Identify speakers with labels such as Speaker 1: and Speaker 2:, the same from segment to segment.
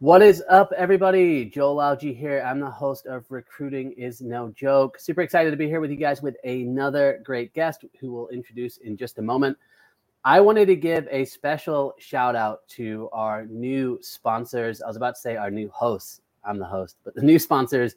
Speaker 1: What is up, everybody? Joel Lalgee here. I'm the host of Recruiting is No Joke. Super excited to be here with you guys with another great guest who we'll introduce in just a moment. I wanted to give a special shout out to our new sponsors. I was about to say our new hosts. I'm the host, but the new sponsors,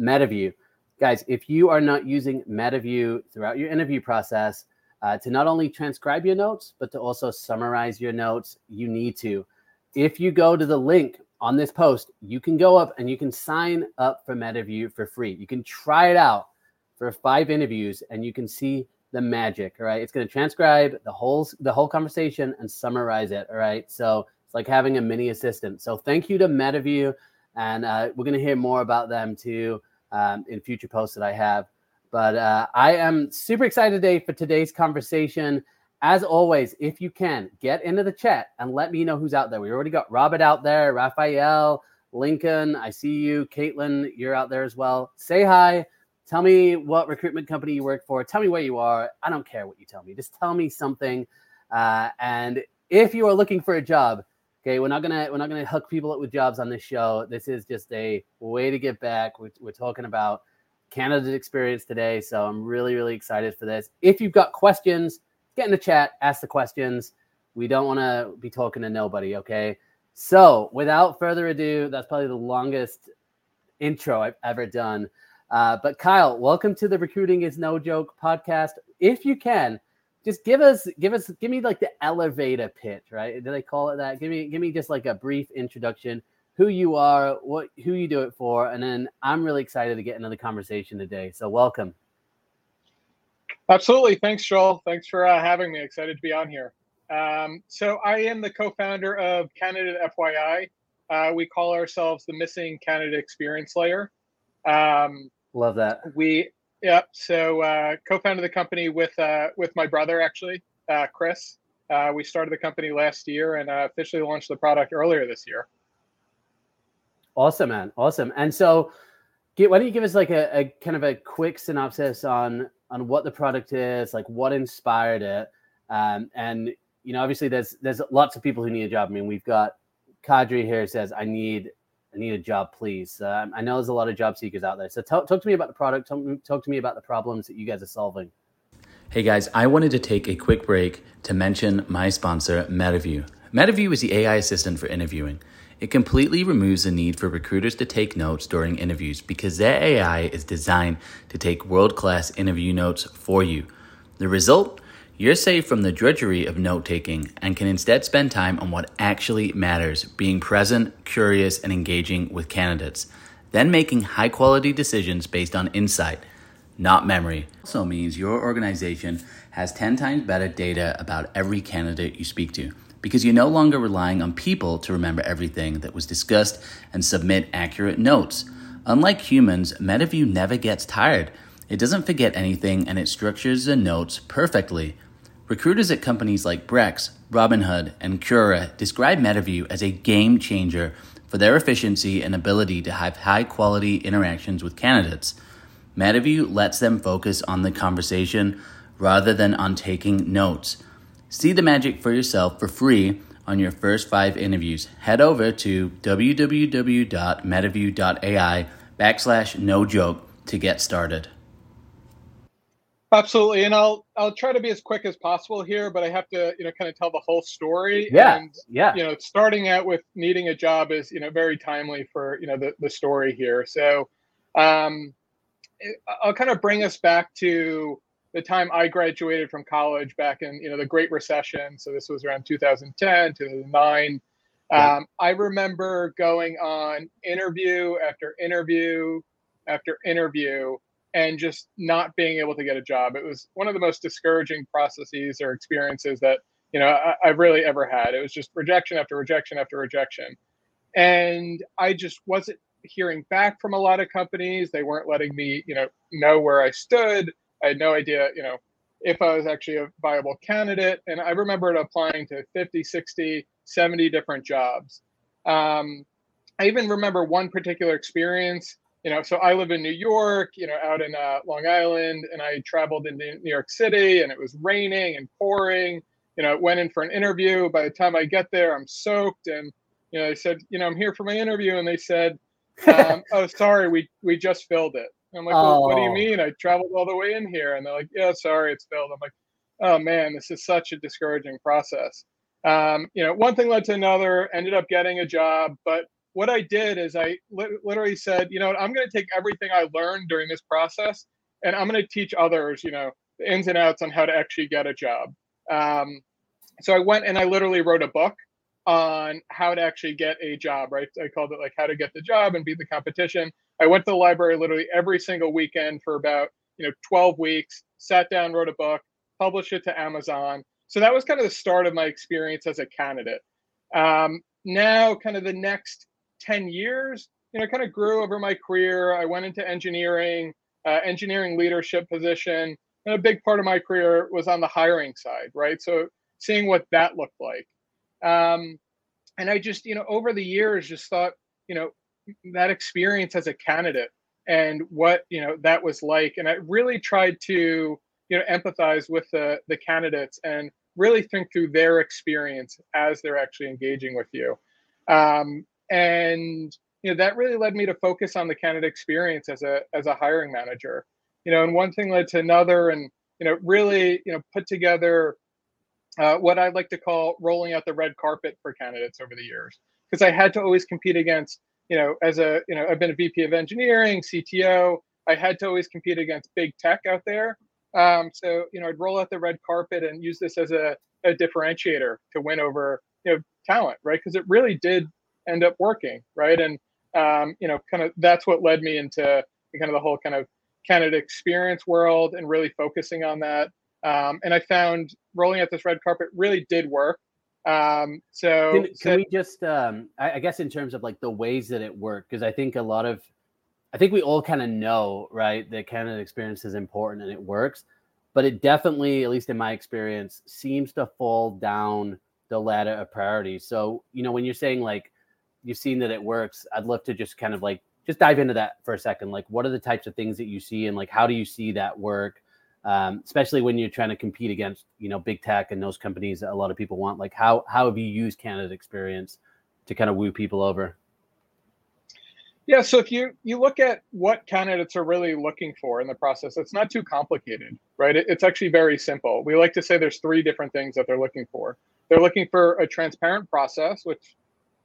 Speaker 1: MetaView. Guys, if you are not using MetaView throughout your interview process uh, to not only transcribe your notes, but to also summarize your notes, you need to. If you go to the link on this post, you can go up and you can sign up for MetaView for free. You can try it out for five interviews and you can see the magic. All right. It's going to transcribe the whole the whole conversation and summarize it. All right. So it's like having a mini assistant. So thank you to MetaView. And uh, we're going to hear more about them too um, in future posts that I have. But uh, I am super excited today for today's conversation. As always, if you can, get into the chat and let me know who's out there. We already got Robert out there, Raphael, Lincoln. I see you. Caitlin, you're out there as well. Say hi. Tell me what recruitment company you work for. Tell me where you are. I don't care what you tell me. Just tell me something. Uh, and if you are looking for a job, okay, we're not gonna we're not gonna hook people up with jobs on this show. This is just a way to get back. We're, we're talking about candidate experience today, so I'm really really excited for this. If you've got questions, get in the chat, ask the questions. We don't want to be talking to nobody, okay? So, without further ado, that's probably the longest intro I've ever done. Uh, but Kyle, welcome to the Recruiting is No Joke podcast. If you can, just give us, give us, give me like the elevator pitch, right? Do they call it that? Give me, give me just like a brief introduction, who you are, what, who you do it for, and then I'm really excited to get into the conversation today. So welcome.
Speaker 2: Absolutely, thanks, Joel. Thanks for uh, having me. Excited to be on here. Um, so I am the co-founder of Candidate FYI. Uh, we call ourselves the Missing Candidate Experience Layer. Um,
Speaker 1: Love that.
Speaker 2: We yep. So uh, co-founded the company with uh, with my brother actually, uh, Chris. Uh, we started the company last year and uh, officially launched the product earlier this year.
Speaker 1: Awesome, man. Awesome. And so, why don't you give us like a, a kind of a quick synopsis on on what the product is, like what inspired it, um, and you know, obviously there's there's lots of people who need a job. I mean, we've got Kadri here says I need I need a job, please. Um, I know there's a lot of job seekers out there. So talk, talk to me about the product. Talk, talk to me about the problems that you guys are solving.
Speaker 3: Hey guys, I wanted to take a quick break to mention my sponsor, MetaView. MetaView is the AI assistant for interviewing. It completely removes the need for recruiters to take notes during interviews because their AI is designed to take world class interview notes for you. The result? You're saved from the drudgery of note taking and can instead spend time on what actually matters, being present, curious, and engaging with candidates, then making high quality decisions based on insight, not memory. Also means your organization has 10 times better data about every candidate you speak to because you're no longer relying on people to remember everything that was discussed and submit accurate notes. Unlike humans, MetaView never gets tired. It doesn't forget anything and it structures the notes perfectly. Recruiters at companies like Brex, Robinhood, and Quora describe MetaView as a game changer for their efficiency and ability to have high quality interactions with candidates. MetaView lets them focus on the conversation rather than on taking notes. See the magic for yourself for free on your first five interviews. Head over to www.metaview.ai backslash no joke to get started.
Speaker 2: Absolutely, and I'll I'll try to be as quick as possible here, but I have to you know kind of tell the whole story.
Speaker 1: Yeah,
Speaker 2: and,
Speaker 1: yeah.
Speaker 2: You know, starting out with needing a job is you know very timely for you know the the story here. So, um, I'll kind of bring us back to the time I graduated from college back in you know the Great Recession. So this was around 2010, 2009. Yeah. Um, I remember going on interview after interview after interview and just not being able to get a job. It was one of the most discouraging processes or experiences that you know I, have really ever had. It was just rejection after rejection after rejection, and I just wasn't hearing back from a lot of companies. They weren't letting me you know know where I stood. I had no idea you know if I was actually a viable candidate. And I remember applying to 50, 60, 70 different jobs. Um, I even remember one particular experience you know, so I live in New York, you know, out in uh, Long Island, and I traveled into New York City, and it was raining and pouring. You know, went in for an interview. By the time I get there, I'm soaked, and You know, I said, you know, I'm here for my interview, and they said, um, "Oh, sorry, we we just filled it." I'm like, well, what do you oh. mean? I traveled all the way in here, and they're like, yeah, sorry, it's filled. I'm like, oh man, this is such a discouraging process. Um, you know, one thing led to another. Ended up getting a job, but what I did is I li- literally said, you know, I'm going to take everything I learned during this process, and I'm going to teach others, you know, the ins and outs on how to actually get a job. Um, so I went and I literally wrote a book on how to actually get a job, right? I called it like how to get the job and beat the competition. I went to the library literally every single weekend for about, you know, 12 weeks, sat down, wrote a book, published it to Amazon. So that was kind of the start of my experience as a candidate. Um, now, kind of the next 10 years, you know, kind of grew over my career. I went into engineering, uh, engineering leadership position. And a big part of my career was on the hiring side, right? So seeing what that looked like. Um, and I just, you know, over the years, just thought, you know, that experience as a candidate and what you know that was like. And i really tried to you know empathize with the the candidates and really think through their experience as they're actually engaging with you. Um, and you know that really led me to focus on the candidate experience as a as a hiring manager. You know and one thing led to another and you know really you know put together uh, what i'd like to call rolling out the red carpet for candidates over the years. Because i had to always compete against you know, as a, you know, I've been a VP of engineering, CTO. I had to always compete against big tech out there. Um, so, you know, I'd roll out the red carpet and use this as a, a differentiator to win over, you know, talent, right? Because it really did end up working, right? And, um, you know, kind of that's what led me into kind of the whole kind of candidate experience world and really focusing on that. Um, and I found rolling out this red carpet really did work. Um, so
Speaker 1: can, can so, we just, um, I, I, guess, in terms of like the ways that it worked, because I think a lot of, I think we all kind of know, right, that candidate experience is important and it works, but it definitely, at least in my experience, seems to fall down the ladder of priorities. So, you know, when you're saying like you've seen that it works, I'd love to just kind of like just dive into that for a second. Like, what are the types of things that you see, and like, how do you see that work? Um, especially when you're trying to compete against you know big tech and those companies that a lot of people want like how how have you used candidate experience to kind of woo people over?
Speaker 2: Yeah so if you you look at what candidates are really looking for in the process it's not too complicated right? It, it's actually very simple. We like to say there's three different things that they're looking for. They're looking for a transparent process which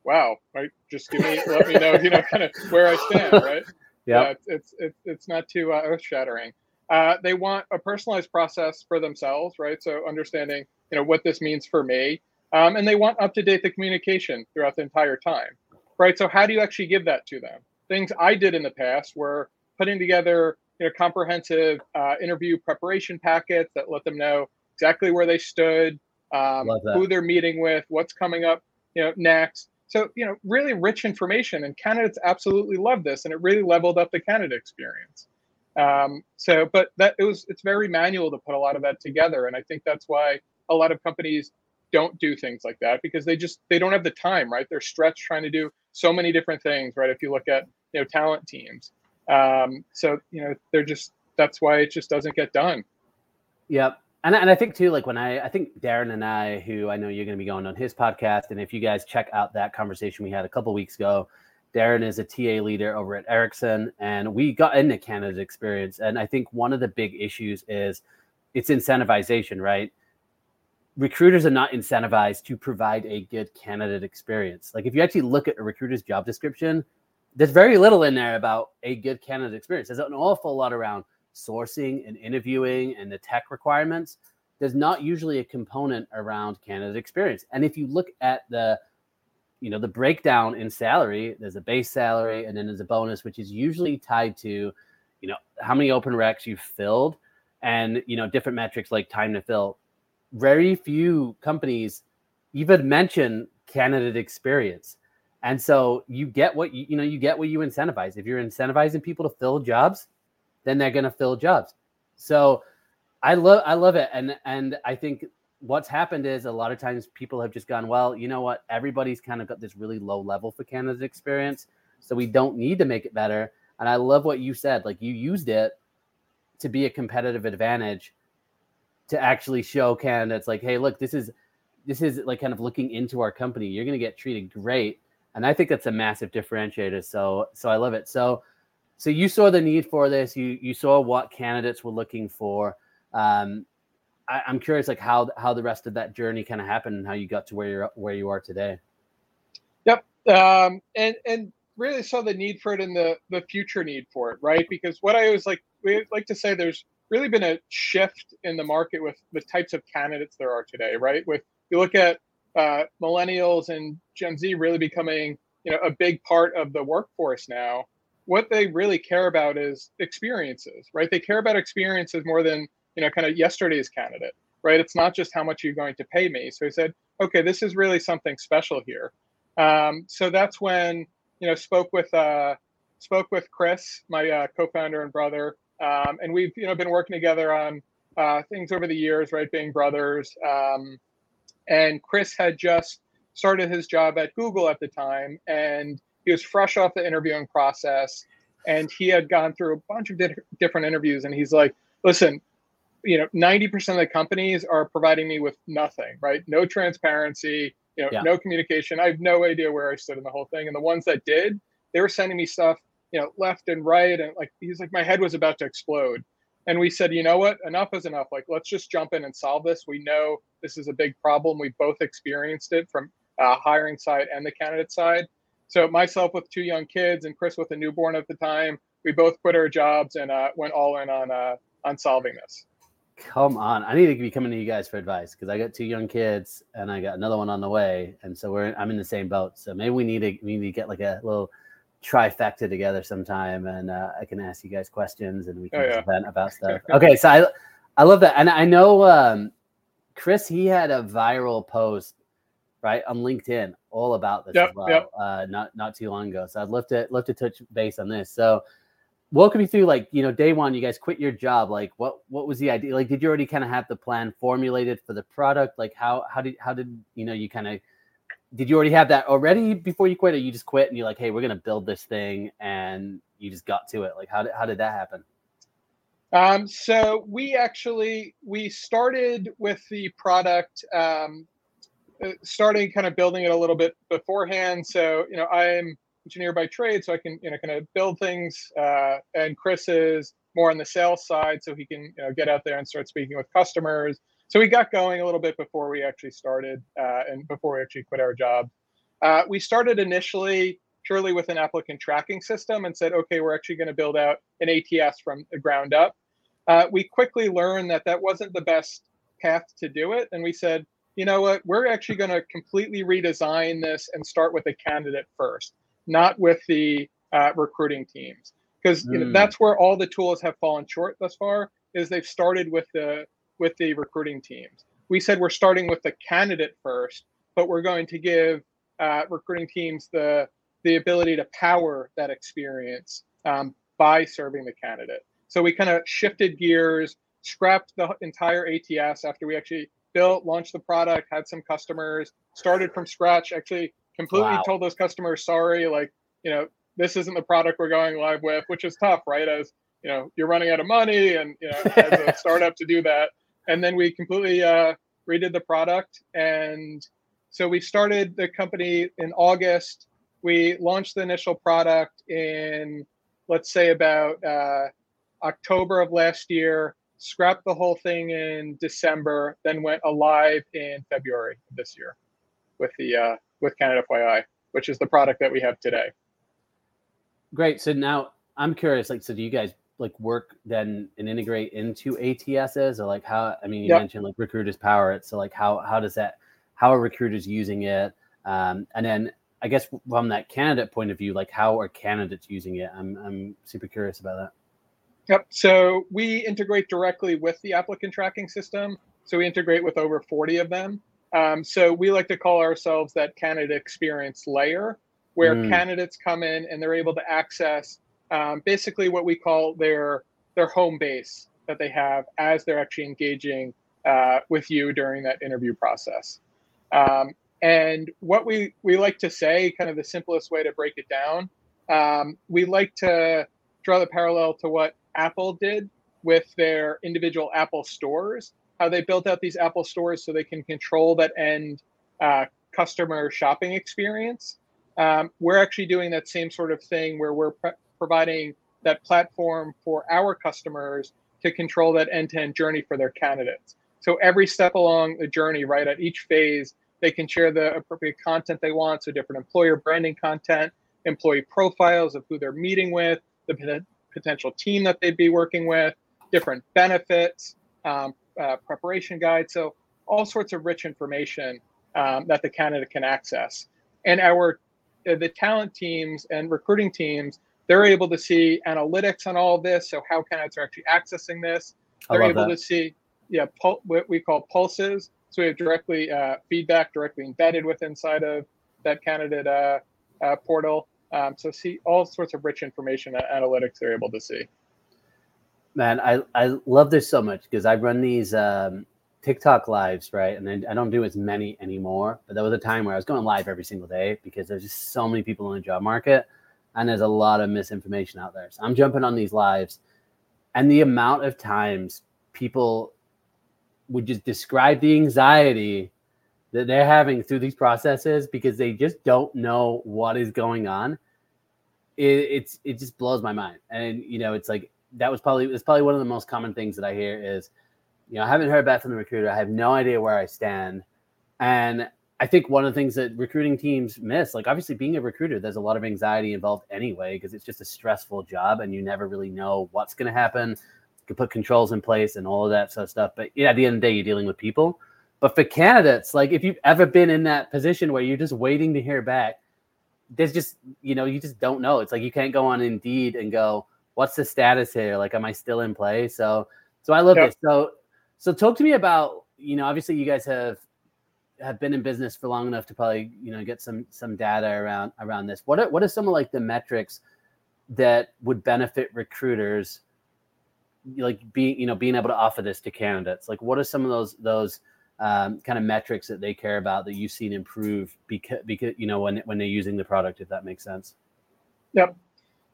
Speaker 2: wow right? Just give me let me know you know kind of where i stand right?
Speaker 1: Yeah.
Speaker 2: It's it's it's not too uh, earth shattering uh, they want a personalized process for themselves, right? So understanding, you know, what this means for me, um, and they want up to date the communication throughout the entire time, right? So how do you actually give that to them? Things I did in the past were putting together, you know, comprehensive uh, interview preparation packets that let them know exactly where they stood, um, who they're meeting with, what's coming up, you know, next. So, you know, really rich information, and candidates absolutely love this, and it really leveled up the candidate experience. Um, so, but that it was it's very manual to put a lot of that together, and I think that's why a lot of companies don't do things like that because they just they don't have the time, right? They're stretched trying to do so many different things, right? If you look at you know talent teams, um, so you know they're just that's why it just doesn't get done.
Speaker 1: Yep. And, and I think too, like when I, I think Darren and I, who I know you're going to be going on his podcast, and if you guys check out that conversation we had a couple weeks ago, Darren is a TA leader over at Ericsson, and we got into candidate experience. And I think one of the big issues is it's incentivization, right? Recruiters are not incentivized to provide a good candidate experience. Like if you actually look at a recruiter's job description, there's very little in there about a good candidate experience. There's an awful lot around sourcing and interviewing and the tech requirements. There's not usually a component around candidate experience. And if you look at the you know the breakdown in salary there's a base salary and then there's a bonus which is usually tied to you know how many open recs you've filled and you know different metrics like time to fill. Very few companies even mention candidate experience. And so you get what you, you know you get what you incentivize. If you're incentivizing people to fill jobs then they're going to fill jobs. So i love i love it. And and i think what's happened is a lot of times people have just gone, well, you know what? Everybody's kind of got this really low level for candidate's experience. So we don't need to make it better. And I love what you said. Like you used it to be a competitive advantage to actually show candidates like, hey, look, this is this is like kind of looking into our company. You're gonna get treated great. and I think that's a massive differentiator. So so I love it. So so you saw the need for this. You you saw what candidates were looking for. Um, I, am curious, like how how the rest of that journey kind of happened and how you got to where you're where you are today.
Speaker 2: Yep, um, and and really saw the need for it and the the future need for it, right? Because what I always like we like to say, there's really been a shift in the market with the types of candidates there are today, right? With you look at uh, millennials and Gen Z really becoming you know a big part of the workforce now. What they really care about is experiences, right? They care about experiences more than you know kind of yesterday's candidate, right? It's not just how much you're going to pay me. So he said, okay, this is really something special here. Um, so that's when you know spoke with uh, spoke with Chris, my uh, co-founder and brother, um, and we've you know been working together on uh, things over the years, right? Being brothers. Um, and Chris had just started his job at Google at the time, and he was fresh off the interviewing process, and he had gone through a bunch of di- different interviews, and he's like, "Listen, you know, ninety percent of the companies are providing me with nothing, right? No transparency, you know, yeah. no communication. I have no idea where I stood in the whole thing, and the ones that did, they were sending me stuff you know, left and right. And like, he's like, my head was about to explode. And we said, you know what? Enough is enough. Like, let's just jump in and solve this. We know this is a big problem. We both experienced it from uh, hiring side and the candidate side. So myself with two young kids and Chris with a newborn at the time, we both quit our jobs and uh, went all in on uh, on solving this.
Speaker 1: Come on, I need to be coming to you guys for advice because I got two young kids and I got another one on the way, and so we're I'm in the same boat. So maybe we need to we need to get like a little trifecta together sometime, and uh, I can ask you guys questions, and we can oh, yeah. vent about stuff. okay, so I I love that, and I know um, Chris he had a viral post right on LinkedIn all about this
Speaker 2: yep,
Speaker 1: as well,
Speaker 2: yep.
Speaker 1: uh, not not too long ago. So I'd love to love to touch base on this. So walk me through like you know day one you guys quit your job like what what was the idea like did you already kind of have the plan formulated for the product? Like how how did how did you know you kind of did you already have that already before you quit or you just quit and you're like hey we're to build this thing and you just got to it? Like how did, how did that happen?
Speaker 2: Um, so we actually we started with the product um, uh, starting kind of building it a little bit beforehand. So you know i'm engineer by trade so i can you know kind of build things uh, and chris is more on the sales side so he can you know, get out there and start speaking with customers so we got going a little bit before we actually started uh, and before we actually quit our job. Uh, we started initially purely with an applicant tracking system and said, okay, we're actually going to build out an ATS from the ground up. Uh, we quickly learned that that wasn't the best path to do it. And we said, you know what, we're actually going to completely redesign this and start with a candidate first, not with the uh, recruiting teams. Because mm. you know, hmm. that's where all the tools have fallen short thus far, is they've started with the with the recruiting teams. We said we're starting with the candidate first, but we're going to give uh, recruiting teams the the ability to power that experience um, by serving the candidate. So we kind of shifted gears, scrapped the entire ATS after we actually built, launched the product, had some customers, started from scratch, actually completely wow. told those customers, sorry, like, you know, this isn't the product we're going live with, which is tough, right? As you know, you're running out of money and you know, as a startup to do that and then we completely uh, redid the product. And so we started the company in August. We launched the initial product in, let's say, about uh, October of last year. Scrapped the whole thing in December, then went alive in February of this year with the uh, with Candidate FYI, which is the product that we have today.
Speaker 1: Great. So now I'm curious. Like, so do you guys like work then and integrate into ATSs or like how I mean you yep. mentioned like recruiters power it so like how how does that how are recruiters using it um, and then I guess from that candidate point of view like how are candidates using it I'm I'm super curious about that.
Speaker 2: Yep. So we integrate directly with the applicant tracking system. So we integrate with over 40 of them. Um, so we like to call ourselves that candidate experience layer, where mm. candidates come in and they're able to access um, basically what we call their their home base that they have as they're actually engaging uh, with you during that interview process. Um, and what we we like to say, kind of the simplest way to break it down, um, we like to draw the parallel to what Apple did with their individual Apple stores, how they built out these Apple stores so they can control that end uh, customer shopping experience. um, we're actually doing that same sort of thing where we're pre- providing that platform for our customers to control that end-to-end journey for their candidates. So every step along the journey, right at each phase, they can share the appropriate content they want. So different employer branding content, employee profiles of who they're meeting with, the potential team that they'd be working with, different benefits, um, uh, preparation guide. So all sorts of rich information um, that the candidate can access. And our uh, the talent teams and recruiting teams, they're able to see analytics on all this. So how candidates are actually accessing this. They're able that. to see, yeah, pul- what we call pulses. So we have directly uh, feedback directly embedded with inside of that candidate uh, uh, portal. Um, so see all sorts of rich information and analytics they're able to see.
Speaker 1: Man, I, I love this so much because I run these um, TikTok lives, right? And then I don't do as many anymore. But there was a time where I was going live every single day because there's just so many people in the job market and there's a lot of misinformation out there. So I'm jumping on these lives and the amount of times people would just describe the anxiety that they're having through these processes because they just don't know what is going on. It, it's it just blows my mind. And you know, it's like that was probably it's probably one of the most common things that I hear is you know, I haven't heard back from the recruiter. I have no idea where I stand. And I think one of the things that recruiting teams miss, like obviously being a recruiter, there's a lot of anxiety involved anyway, because it's just a stressful job and you never really know what's going to happen. You can put controls in place and all of that sort of stuff. But yeah, at the end of the day, you're dealing with people. But for candidates, like if you've ever been in that position where you're just waiting to hear back, there's just, you know, you just don't know. It's like you can't go on Indeed and go, what's the status here? Like, am I still in play? So, so I love yep. this. So so talk to me about, you know, obviously you guys have have been in business for long enough to probably, you know, get some some data around around this. What are what are some of like the metrics that would benefit recruiters like being, you know, being able to offer this to candidates? Like what are some of those those um, kind of metrics that they care about that you've seen improve because because you know when when they're using the product if that makes sense
Speaker 2: yep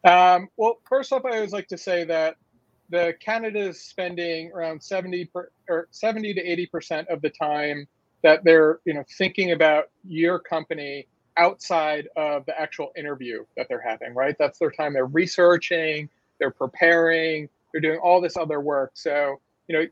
Speaker 2: um, well first off i always like to say that the Canada is spending around 70 per, or 70 to 80 percent of the time that they're you know thinking about your company outside of the actual interview that they're having right? That's their time. They're researching they're preparing they're doing all this other work. So you know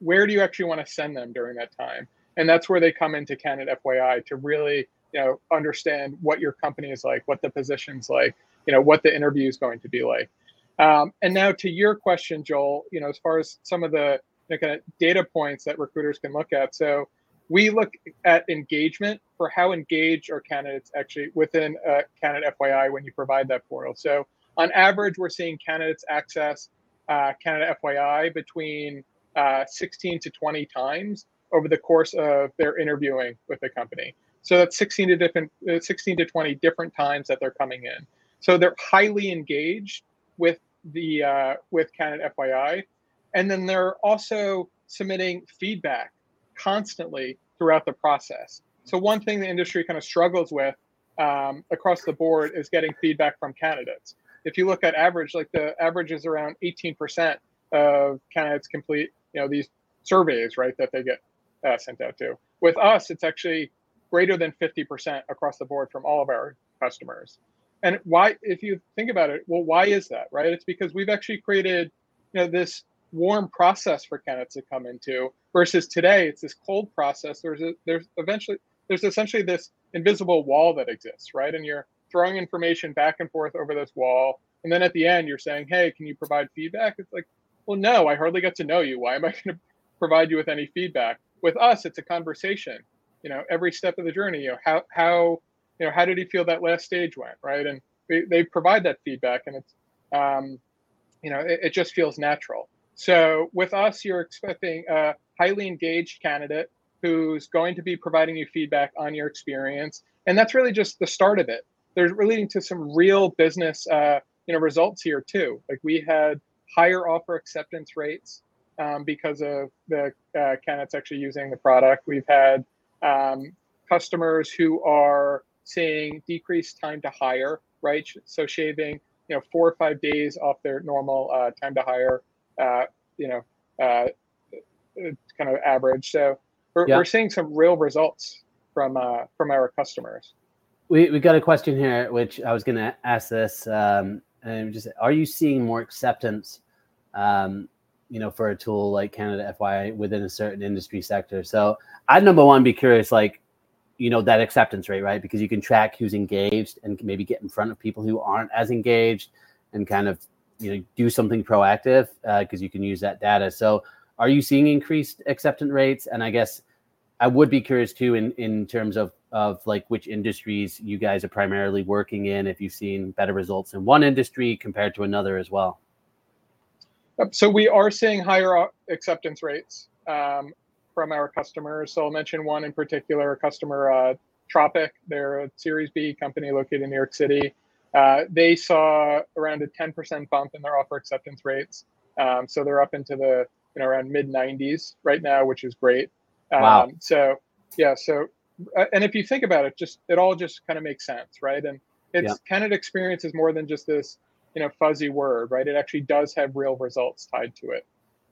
Speaker 2: where do you actually want to send them during that time? And that's where they come into candidate fyi to really you know understand what your company is like what the position's like you know what the interview is going to be like um, and now to your question, Joel, you know, as far as some of the you know, kind of data points that recruiters can look at. So we look at engagement for how engaged are candidates actually within a candidate FYI when you provide that portal. So on average, we're seeing candidates access uh, candidate FYI between uh, 16 to 20 times over the course of their interviewing with the company. So that's 16 to different, uh, 16 to 20 different times that they're coming in. So they're highly engaged with the uh, with Candidate FYI, and then they're also submitting feedback constantly throughout the process. So one thing the industry kind of struggles with um, across the board is getting feedback from candidates. If you look at average, like the average is around 18% of candidates complete, you know, these surveys, right, that they get uh, sent out to. With us, it's actually greater than 50% across the board from all of our customers. And why, if you think about it, well, why is that, right? It's because we've actually created, you know, this warm process for candidates to come into versus today it's this cold process. There's a, there's eventually there's essentially this invisible wall that exists, right? And you're throwing information back and forth over this wall, and then at the end you're saying, "Hey, can you provide feedback?" It's like, well, no, I hardly get to know you. Why am I going to provide you with any feedback? With us, it's a conversation. You know, every step of the journey. You know, how how you know, how did he feel that last stage went, right? And they, they provide that feedback, and it's, um, you know, it, it just feels natural. So with us, you're expecting a highly engaged candidate who's going to be providing you feedback on your experience, and that's really just the start of it. There's leading to some real business, uh, you know, results here too. Like we had higher offer acceptance rates um, because of the uh, candidates actually using the product. We've had um, customers who are seeing decreased time to hire, right? So shaving, you know, four or five days off their normal uh, time to hire, uh, you know, uh, kind of average. So we're, yeah. we're seeing some real results from uh, from our customers.
Speaker 1: we, we got a question here, which I was going to ask this. Um, and just, are you seeing more acceptance, um, you know, for a tool like Candidate FYI within a certain industry sector? So I'd number one be curious, like, you know, that acceptance rate, right? Because you can track who's engaged and maybe get in front of people who aren't as engaged and kind of, you know, do something proactive because uh, you can use that data. So are you seeing increased acceptance rates? And I guess I would be curious too in in terms of of like which industries you guys are primarily working in. If you've seen better results in one industry compared to another as well.
Speaker 2: So we are seeing higher acceptance rates um, from our customers. So I'll mention one in particular, a customer uh, Tropic. They're a Series B company located in New York City. Uh, they saw around a 10% bump in their offer acceptance rates. Um, so they're up into the you know around mid 90s right now, which is great. Um, wow. So yeah, so uh, and if you think about it, just it all just kind of makes sense, right? And it's yeah. Candidate experience is more than just this you know fuzzy word, right? It actually does have real results tied to it.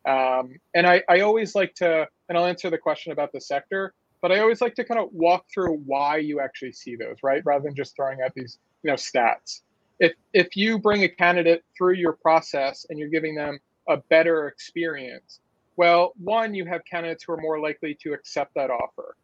Speaker 2: Um, and I, I always like to, and I'll answer the question about the sector, but I always like to kind of walk through why you actually see those, right? Rather than just throwing out these, you know, stats. If if you bring a candidate through your process and you're giving them a better experience, well, one, you have candidates who are more likely to accept that offer.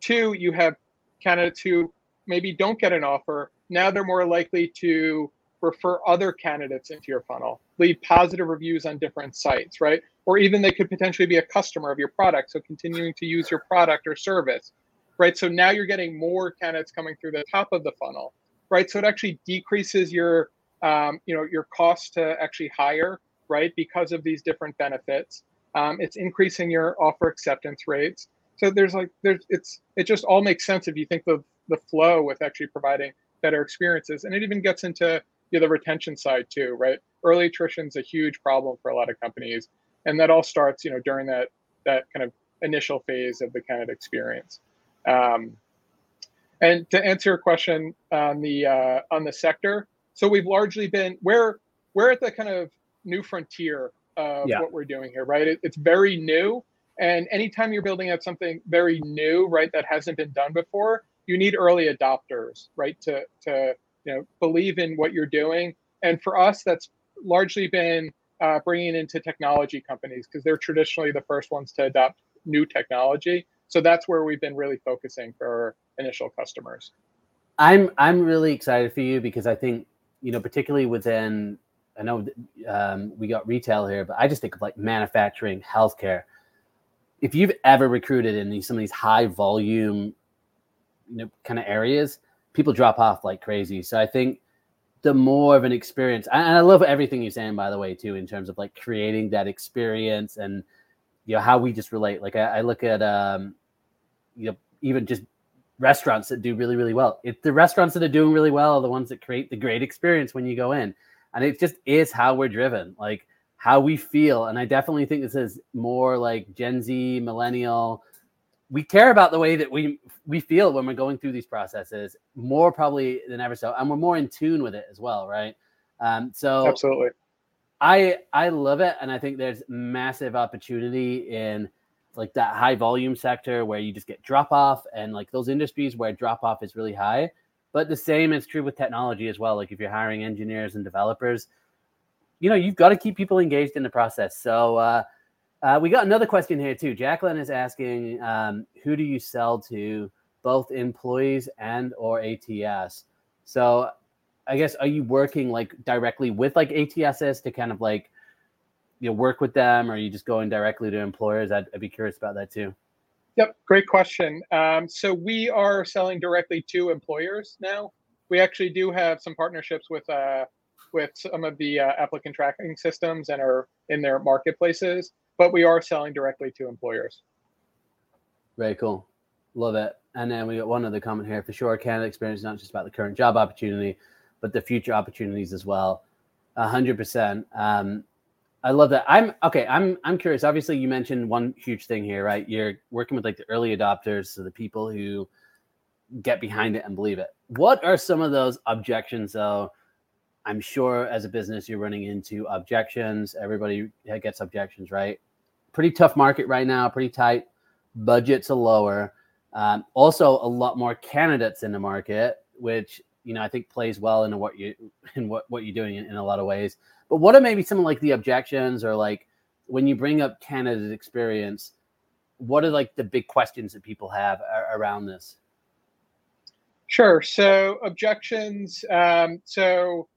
Speaker 2: Two, you have candidates who maybe don't get an offer. Now they're more likely to refer other candidates into your funnel, leave positive reviews on different sites, right? Or even they could potentially be a customer of your product, so continuing to use your product or service, right? So now you're getting more candidates coming through the top of the funnel, right? So it actually decreases your, um, you know, your cost to actually hire, right? Because of these different benefits. Um, it's increasing your offer acceptance rates. So there's like there's it's it just all makes sense if you think the the flow with actually providing better experiences, and it even gets into you know, the retention side too, right? Early attrition is a huge problem for a lot of companies, and that all starts you know during that that kind of initial phase of the kind of experience. Um, and to answer your question on the uh, on the sector, so we've largely been we're we're at the kind of new frontier of yeah. what we're doing here, right? It, it's very new. And anytime you're building out something very new, right, that hasn't been done before, you need early adopters, right, to, to you know, believe in what you're doing. And for us, that's largely been uh, bringing into technology companies because they're traditionally the first ones to adopt new technology. So that's where we've been really focusing for initial customers.
Speaker 1: I'm I'm really excited for you because I think you know particularly within I know um, we got retail here, but I just think of like manufacturing, healthcare. If you've ever recruited in these, some of these high volume, you know, kind of areas, people drop off like crazy. So I think the more of an experience, and I love everything you're saying, by the way, too, in terms of like creating that experience and you know how we just relate. Like I, I look at, um, you know, even just restaurants that do really, really well. If the restaurants that are doing really well are the ones that create the great experience when you go in and it just is how we're driven like how we feel and i definitely think this is more like gen z millennial we care about the way that we we feel when we're going through these processes more probably than ever so and we're more in tune with it as well right um, so
Speaker 2: absolutely
Speaker 1: i i love it and i think there's massive opportunity in like that high volume sector where you just get drop off and like those industries where drop off is really high but the same is true with technology as well. Like if you're hiring engineers and developers, you know, you've got to keep people engaged in the process. So uh, uh, we got another question here too. Jacqueline is asking, um, who do you sell to, both employees and or ATS? So I guess are you working like directly with like ATSs to kind of like you know work with them, or are you just going directly to employers? I'd, I'd be curious about that too.
Speaker 2: Yep, great question. Um, so we are selling directly to employers now. We actually do have some partnerships with uh, with some of the uh, applicant tracking systems and are in their marketplaces, but we are selling directly to employers.
Speaker 1: Very cool. Love it. And then we got one other comment here for sure. Candidate experience is not just about the current job opportunity, but the future opportunities as well. A hundred percent. Um, I love that. I'm okay. I'm I'm curious. Obviously, you mentioned one huge thing here, right? You're working with like the early adopters, so the people who get behind it and believe it. What are some of those objections, though? I'm sure as a business you're running into objections. Everybody gets objections, right? Pretty tough market right now. Pretty tight. Budgets are lower. Um, also, a lot more candidates in the market. which you know I think plays well into what you in what what you're doing in, in a lot of ways. But what are maybe some of like the objections or like when you bring up candidate experience? What are like the big questions that people have around this?
Speaker 2: Sure. So objections. Um, so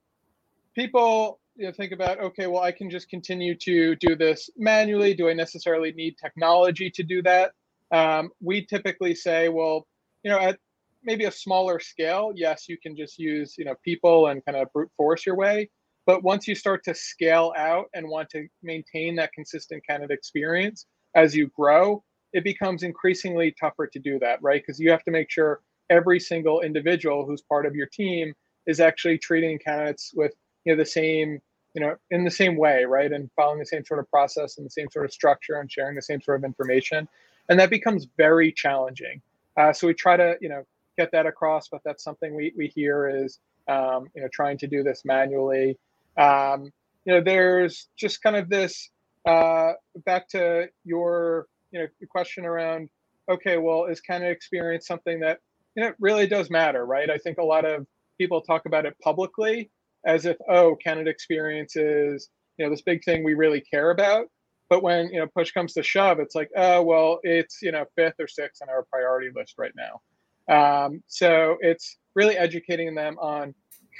Speaker 2: people you know, think about okay, well, I can just continue to do this manually. Do I necessarily need technology to do that? Um, we typically say, well, you know, at maybe a smaller scale, yes, you can just use you know people and kind of brute force your way. But once you start to scale out and want to maintain that consistent kind of experience as you grow, it becomes increasingly tougher to do that, right? Because you have to make sure every single individual who's part of your team is actually treating candidates with you know the same you know in the same way right? And following the same sort of process and the same sort of structure and sharing the same sort of information. And that becomes very challenging. Uh, so we try to you know get that across but that's something we, we hear is um, you know trying to do this manually. Um, you know there's just kind of this uh, back to your you know question around okay well is kind of experience something that you know really does matter right? I think a lot of people talk about it publicly as if oh candidate experience is you know this big thing we really care about. But when you know push comes to shove it's like oh well it's you know fifth or sixth on our priority list right now. Um, so it's really educating them on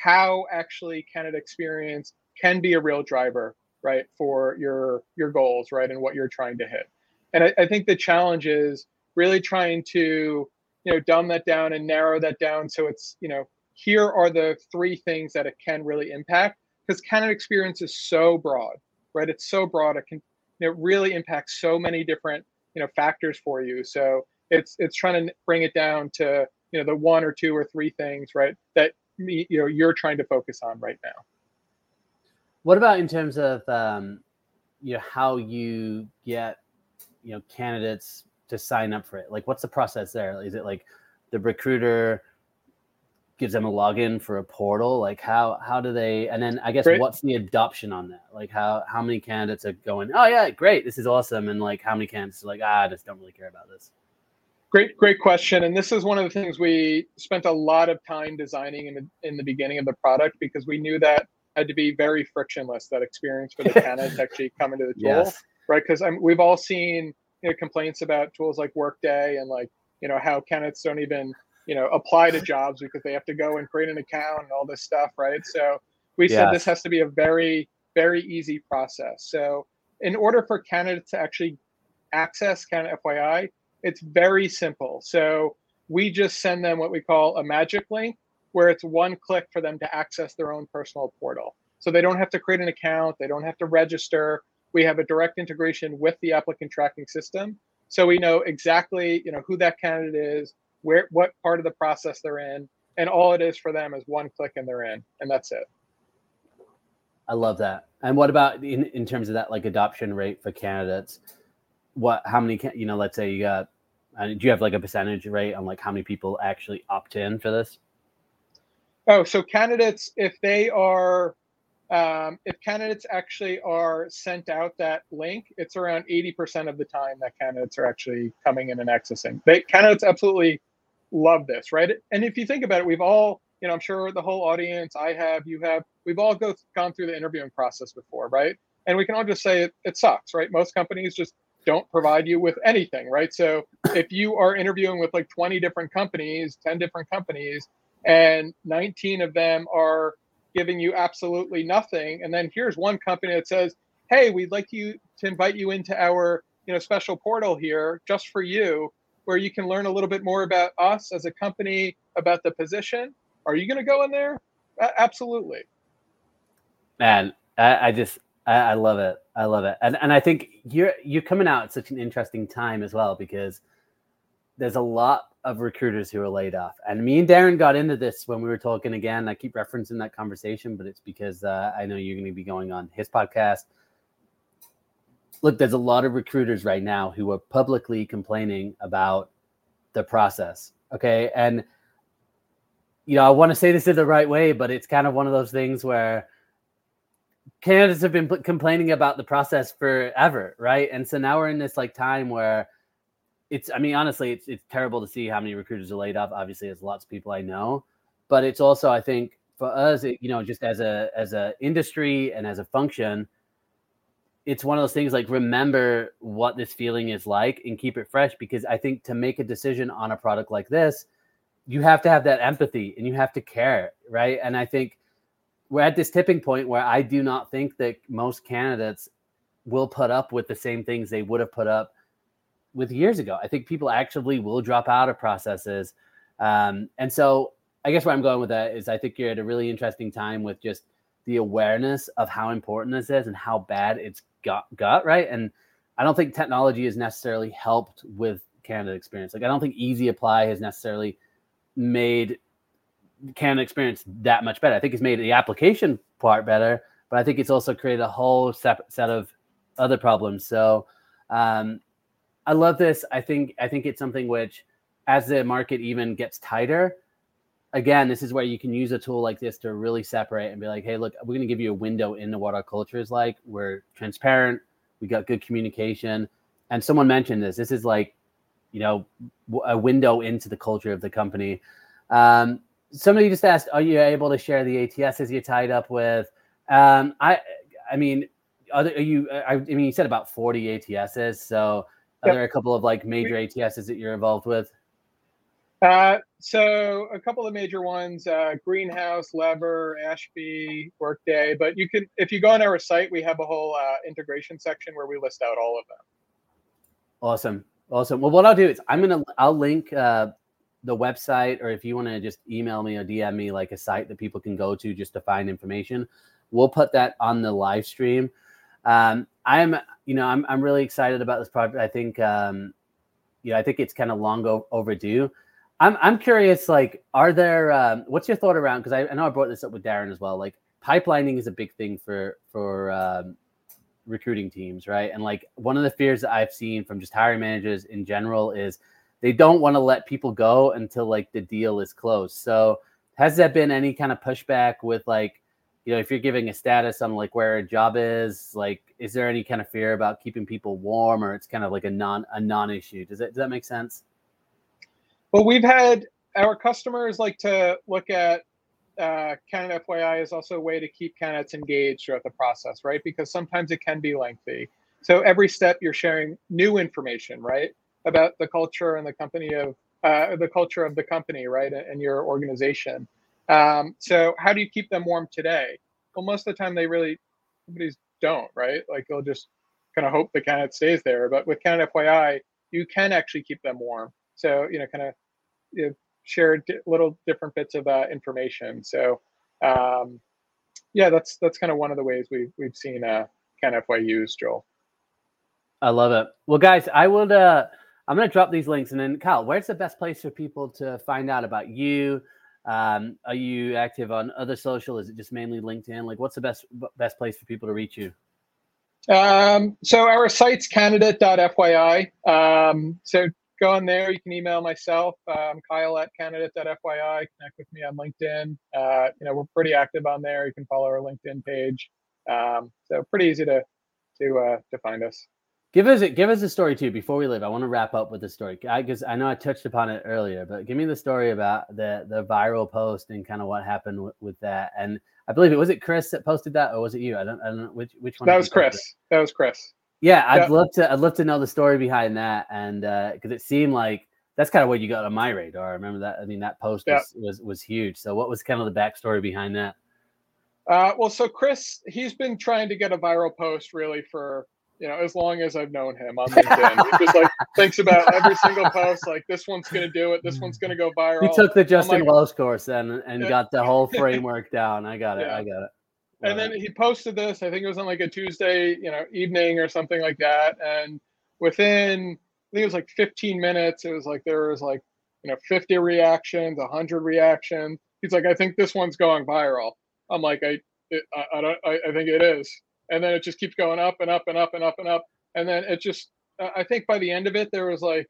Speaker 2: how actually candidate experience can be a real driver right for your your goals right and what you're trying to hit. And I, I think the challenge is really trying to you know dumb that down and narrow that down so it's you know here are the three things that it can really impact because candidate experience is so broad right? It's so broad it can it really impacts so many different you know factors for you. So it's it's trying to bring it down to you know the one or two or three things right that you know you're trying to focus on right now.
Speaker 1: What about in terms of um, you know how you get you know candidates to sign up for it? Like what's the process there? Is it like the recruiter gives them a login for a portal like how how do they and then i guess great. what's the adoption on that like how how many candidates are going oh yeah great this is awesome and like how many candidates are like ah, i just don't really care about this
Speaker 2: great great question and this is one of the things we spent a lot of time designing in the in the beginning of the product because we knew that had to be very frictionless that experience for the candidates actually come into the tool yes. right because we've all seen you know complaints about tools like workday and like you know how candidates don't even you know apply to jobs because they have to go and create an account and all this stuff right so we yes. said this has to be a very very easy process so in order for candidates to actually access Candidate FYI, it's very simple. So we just send them what we call a magic link, where it's one click for them to access their own personal portal. So they don't have to create an account, they don't have to register. We have a direct integration with the applicant tracking system. So we know exactly, you know, who that candidate is, where what part of the process they're in, and all it is for them is one click and they're in, and that's it.
Speaker 1: I love that. And what about in, in terms of that like adoption rate for candidates? What how many can you know, let's say you got uh, do you have like a percentage rate on like how many people actually opt in for this?
Speaker 2: Oh, so candidates, if they are um, if candidates actually are sent out that link, it's around 80% of the time that candidates are actually coming in and accessing. They candidates absolutely love this, right? And if you think about it, we've all, you know, I'm sure the whole audience, I have, you have, we've all go, gone through the interviewing process before, right? And we can all just say it, it sucks, right? Most companies just don't provide you with anything, right? So if you are interviewing with like 20 different companies, 10 different companies, and 19 of them are giving you absolutely nothing, and then here's one company that says, "Hey, we'd like you to invite you into our you know special portal here just for you where you can learn a little bit more about us as a company, about the position. Are you going to go in there? absolutely.
Speaker 1: Man, I, I just I, I, love it. I love it, and and I think you're you're coming out at such an interesting time as well because there's a lot of recruiters who are laid off, and me and Darren got into this when we were talking again. I keep referencing that conversation, but it's because uh, I know you're going to be going on his podcast look, there's a lot of recruiters right now who are publicly complaining about the process. Okay. And, you know, I want to say this in the right way, but it's kind of one of those things where candidates have been complaining about the process forever. Right. And so now we're in this like time where it's, I mean, honestly, it's, it's terrible to see how many recruiters are laid off. Obviously, there's lots of people I know, but it's also I think for us, it, you know, just as a as a industry and as a function, it's one of those things like remember what this feeling is like and keep it fresh because I think to make a decision on a product like this, you have to have that empathy and you have to care, right? And I think we're at this tipping point where I do not think that most candidates will put up with the same things they would have put up with years ago. I think people actually will drop out of processes. Um, and so I guess where I'm going with that is I think you're at a really interesting time with just the awareness of how important this is and how bad it's got got right. And I don't think technology has necessarily helped with candidate experience. Like I don't think Easy Apply has necessarily made candidate experience that much better. I think it's made the application part better, but I think it's also created a whole separate set of other problems. So um, I love this. I think I think it's something which, as the market even gets tighter, again, this is where you can use a tool like this to really separate and be like, hey, look, we're going to give you a window into what our culture is like. We're transparent. We got good communication. And someone mentioned this. This is like, you know, a window into the culture of the company. Um, somebody just asked, are you able to share the ATSs you're tied up with? Um, I, I mean, are, there, are you? I, I, mean, you said about 40 ATSs. So, are yep. there a couple of like major ATSs that you're involved with?
Speaker 2: Uh, so a couple of major ones: uh, Greenhouse, Lever, Ashby, Workday. But you can, if you go on our site, we have a whole uh, integration section where we list out all of them.
Speaker 1: Awesome, awesome. Well, what I'll do is I'm gonna I'll link uh, the website, or if you want to just email me or DM me like a site that people can go to just to find information. We'll put that on the live stream. Um, I'm, you know, I'm I'm really excited about this project. I think, um, you know, I think it's kind of long overdue I'm I'm curious. Like, are there? Um, what's your thought around? Because I, I, know I brought this up with Darren as well. Like, pipelining is a big thing for for um, recruiting teams, right? And like one of the fears that I've seen from just hiring managers in general is they don't want to let people go until like the deal is closed. So, has there been any kind of pushback with like, you know, if you're giving a status on like where a job is, like, is there any kind of fear about keeping people warm, or it's kind of like a non a non issue? Does that does that make sense?
Speaker 2: Well, we've had our customers like to look at uh, Candidate FYI is also a way to keep candidates engaged throughout the process, right? Because sometimes it can be lengthy. So every step you're sharing new information, right, about the culture and the company of uh, the culture of the company, right, and your organization. Um, so how do you keep them warm today? Well, most of the time they really companies don't, right? Like they'll just kind of hope the candidate stays there. But with Candidate FYI, you can actually keep them warm. So you know, kind of you know, share di- little different bits of uh, information. So um, yeah, that's that's kind of one of the ways we we've seen uh, CanFY used, Joel.
Speaker 1: I love it. Well, guys, I will. Uh, I'm going to drop these links, and then Kyle, where's the best place for people to find out about you? Um, are you active on other social? Is it just mainly LinkedIn? Like, what's the best best place for people to reach you?
Speaker 2: Um, so our site's candidate.fyi. Um, so go on there. You can email myself, um, Kyle at candidate.fyi. Connect with me on LinkedIn. Uh, you know, we're pretty active on there. You can follow our LinkedIn page. Um, so pretty easy to to uh, to find us.
Speaker 1: Give us a, give us a story too before we leave. I want to wrap up with the story because I, I, know I touched upon it earlier, but give me the story about the the viral post and kind of what happened w- with that. And I believe it was it Chris that posted that, or was it you? I don't I don't know which which one.
Speaker 2: That was Chris. That was Chris.
Speaker 1: Yeah, I'd yeah. love to. I'd love to know the story behind that, and because uh, it seemed like that's kind of what you got on my radar. I remember that. I mean, that post yeah. was, was, was huge. So, what was kind of the backstory behind that?
Speaker 2: Uh, well, so Chris, he's been trying to get a viral post really for you know as long as I've known him on LinkedIn. he just like thinks about every single post. Like this one's going to do it. This one's going to go viral.
Speaker 1: He took the Justin like, Welsh course and and yeah. got the whole framework down. I got it. I got it
Speaker 2: and then he posted this. I think it was on like a Tuesday, you know, evening or something like that. And within, I think it was like 15 minutes. It was like there was like, you know, 50 reactions, 100 reactions. He's like, I think this one's going viral. I'm like, I, it, I, I don't, I, I think it is. And then it just keeps going up and up and up and up and up. And then it just, I think by the end of it, there was like,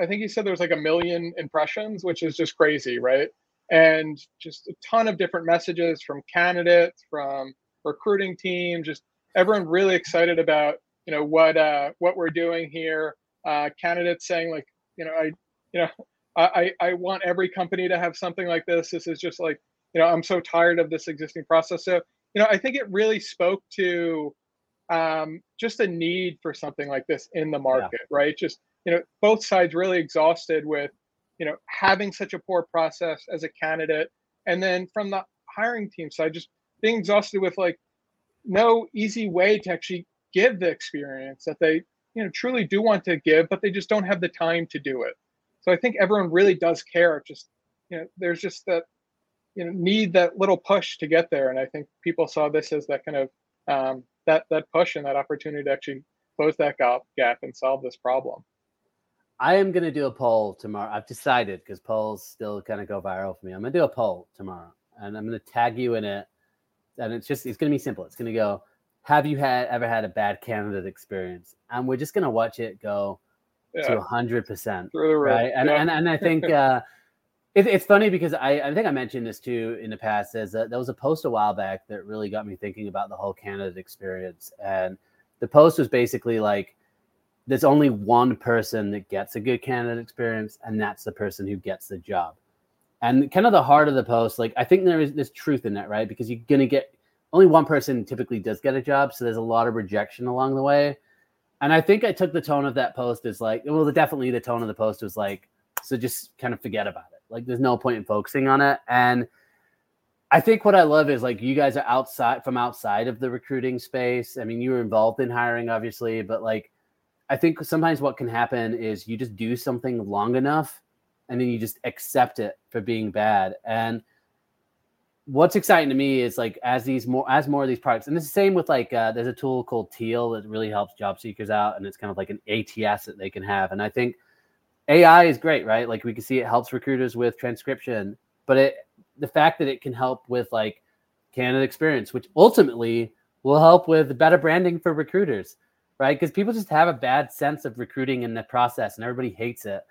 Speaker 2: I think he said there was like a million impressions, which is just crazy, right? And just a ton of different messages from candidates, from recruiting team, just everyone really excited about you know what uh, what we're doing here. Uh, candidates saying like you know I you know I, I want every company to have something like this. This is just like, you know, I'm so tired of this existing process. So, you know, I think it really spoke to um, just a need for something like this in the market, yeah. right? Just, you know, both sides really exhausted with, you know, having such a poor process as a candidate. And then from the hiring team side, just being exhausted with like no easy way to actually give the experience that they, you know, truly do want to give, but they just don't have the time to do it. So I think everyone really does care. Just you know, there's just that you know need that little push to get there, and I think people saw this as that kind of um, that that push and that opportunity to actually close that gap gap and solve this problem.
Speaker 1: I am going to do a poll tomorrow. I've decided because polls still kind of go viral for me. I'm going to do a poll tomorrow, and I'm going to tag you in it. And it's just it's going to be simple. It's going to go. Have you had ever had a bad candidate experience? And we're just going to watch it go yeah. to hundred percent. Right. And, yeah. and and I think uh, it, it's funny because I, I think I mentioned this too in the past. As a, there was a post a while back that really got me thinking about the whole candidate experience, and the post was basically like, "There's only one person that gets a good candidate experience, and that's the person who gets the job." And kind of the heart of the post, like I think there is this truth in that, right? Because you're gonna get only one person typically does get a job, so there's a lot of rejection along the way. And I think I took the tone of that post as like, well, definitely the tone of the post was like, so just kind of forget about it. Like, there's no point in focusing on it. And I think what I love is like you guys are outside from outside of the recruiting space. I mean, you were involved in hiring, obviously, but like, I think sometimes what can happen is you just do something long enough and then you just accept it for being bad. And what's exciting to me is like as these more as more of these products and it's the same with like uh, there's a tool called teal that really helps job seekers out and it's kind of like an ats that they can have. And i think ai is great right? Like we can see it helps recruiters with transcription but it the fact that it can help with like candidate experience which ultimately will help with better branding for recruiters right because people just have a bad sense of recruiting in the process and everybody hates it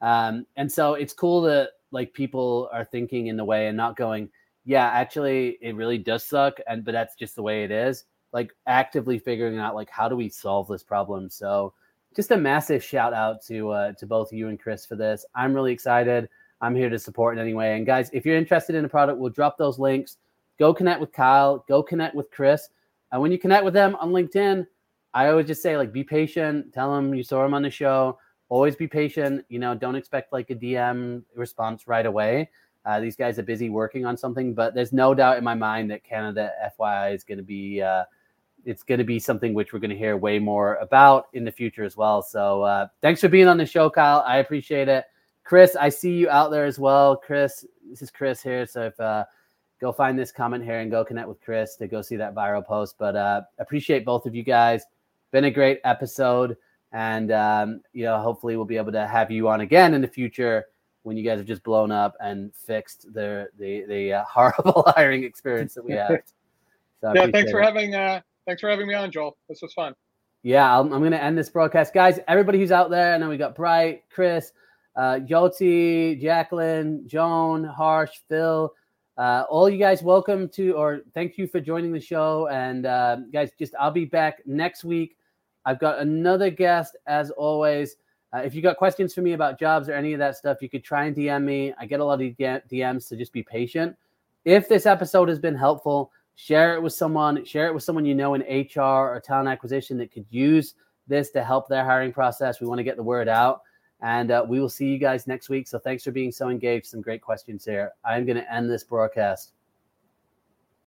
Speaker 1: um, and so it's cool that like people are thinking in the way and not going yeah, actually, it really does suck, and but that's just the way it is. Like actively figuring out like how do we solve this problem. So, just a massive shout out to uh, to both you and Chris for this. I'm really excited. I'm here to support in any way. And guys, if you're interested in a product, we'll drop those links. Go connect with Kyle. Go connect with Chris. And when you connect with them on LinkedIn, I always just say like be patient. Tell them you saw them on the show. Always be patient. You know, don't expect like a DM response right away. Uh, these guys are busy working on something, but there's no doubt in my mind that Candidate FYI is going to be uh, it's going to be something which we're going to hear way more about in the future as well. So uh, thanks for being on the show, Kyle. I appreciate it. Chris, I see you out there as well. Chris, this is Chris here. So if uh, go find this comment here and go connect with Chris to go see that viral post. But uh, appreciate both of you guys. Been a great episode, and um, you know hopefully we'll be able to have you on again in the future when you guys have just blown up and fixed the the the uh, horrible hiring experience that we have.
Speaker 2: So yeah, thanks for it. having uh, thanks for having me on, Joel. This was fun.
Speaker 1: Yeah, I'm, I'm going to end this broadcast, guys. Everybody who's out there, and then we got Bright, Chris, uh, Yoti, Jacqueline, Joan, Harsh, Phil. Uh, all you guys, welcome to or thank you for joining the show. And uh, guys, just I'll be back next week. I've got another guest as always. Uh, if you got questions for me about jobs or any of that stuff, you could try and DM me. I get a lot of DMs, so just be patient. If this episode has been helpful, share it with someone. Share it with someone you know in HR or talent acquisition that could use this to help their hiring process. We want to get the word out, and uh, we will see you guys next week. So thanks for being so engaged. Some great questions here. I'm going to end this broadcast